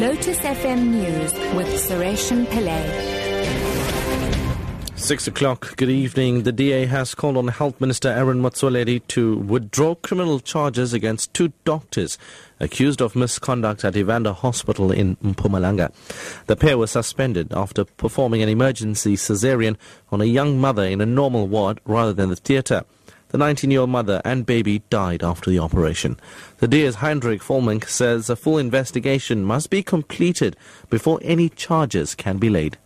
Lotus FM News with Sureshan Pillay. Six o'clock. Good evening. The DA has called on Health Minister Aaron Motsoaledi to withdraw criminal charges against two doctors accused of misconduct at Evander Hospital in Mpumalanga. The pair were suspended after performing an emergency caesarean on a young mother in a normal ward rather than the theatre. The 19-year-old mother and baby died after the operation. The DA's Heinrich Volmink says a full investigation must be completed before any charges can be laid.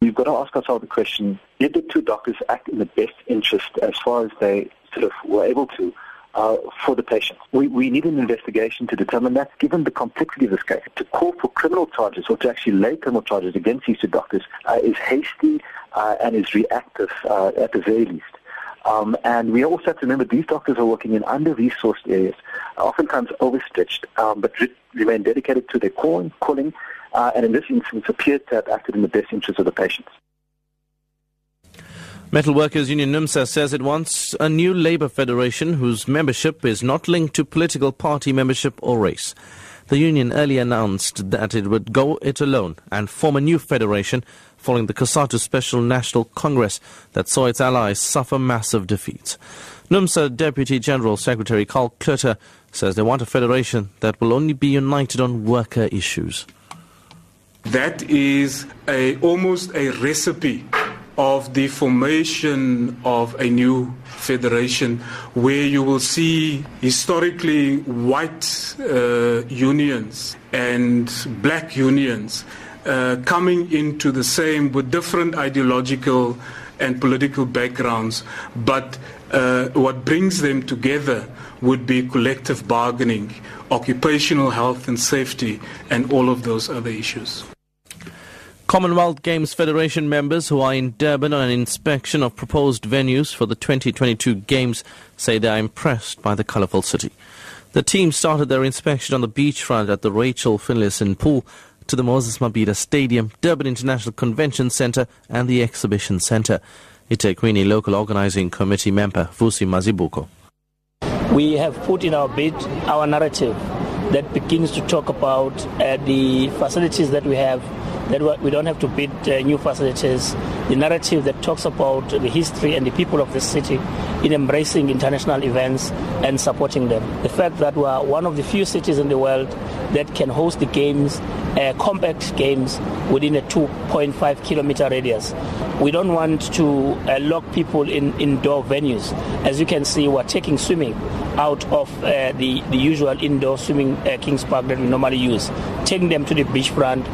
We've got to ask ourselves the question, did the two doctors act in the best interest as far as they sort of were able to uh, for the patient? We, we need an investigation to determine that, given the complexity of this case. To call for criminal charges or to actually lay criminal charges against these two doctors uh, is hasty uh, and is reactive uh, at the very least. Um, and we also have to remember these doctors are working in under-resourced areas, oftentimes overstretched, um, but re- remain dedicated to their calling, calling uh, and in this instance appears to have acted in the best interest of the patients. Metal Workers Union NUMSA says it wants a new labour federation whose membership is not linked to political party membership or race. The union earlier announced that it would go it alone and form a new federation following the COSATU Special National Congress that saw its allies suffer massive defeats. NUMSA Deputy General Secretary Karl Cloete says they want a federation that will only be united on worker issues. That is a, almost a recipe of the formation of a new federation where you will see historically white uh, unions and black unions uh, coming into the same with different ideological and political backgrounds, but uh, what brings them together would be collective bargaining, occupational health and safety, and all of those other issues. Commonwealth Games Federation members who are in Durban on an inspection of proposed venues for the 2022 Games say they are impressed by the colourful city. The team started their inspection on the beachfront at the Rachel Finlayson Pool to the Moses Mabhida Stadium, Durban International Convention Centre and the Exhibition Centre. eThekwini local organising committee member Fusi Mazibuko. We have put in our bid our narrative that begins to talk about uh, the facilities that we have that we don't have to build uh, new facilities. The narrative that talks about the history and the people of the city in embracing international events and supporting them. The fact that we are one of the few cities in the world that can host the games, uh, compact games, within a 2.5 kilometer radius. We don't want to uh, lock people in indoor venues. As you can see, we're taking swimming out of uh, the, the usual indoor swimming uh, Kings Park that we normally use, taking them to the beachfront.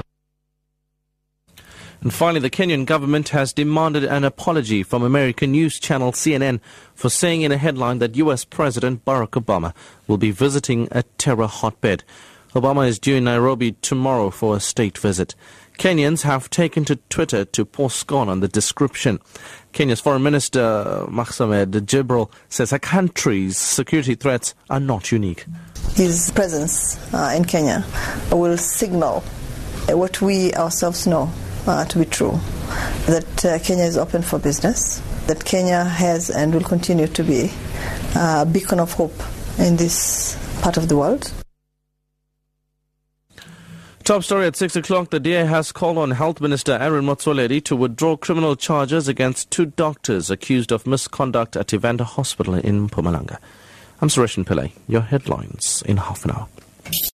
And finally, the Kenyan government has demanded an apology from American news channel CNN for saying in a headline that U.S. President Barack Obama will be visiting a terror hotbed. Obama is due in Nairobi tomorrow for a state visit. Kenyans have taken to Twitter to pour scorn on the description. Kenya's Foreign Minister Mohamed Jibril says a country's security threats are not unique. His presence uh, in Kenya will signal what we ourselves know uh, to be true that uh, Kenya is open for business, that Kenya has and will continue to be a beacon of hope in this part of the world. Top story at 6 o'clock. The DA has called on Health Minister Aaron Motsoaledi to withdraw criminal charges against two doctors accused of misconduct at Evander Hospital in Mpumalanga. I'm Suresh Pillay. Your headlines in half an hour.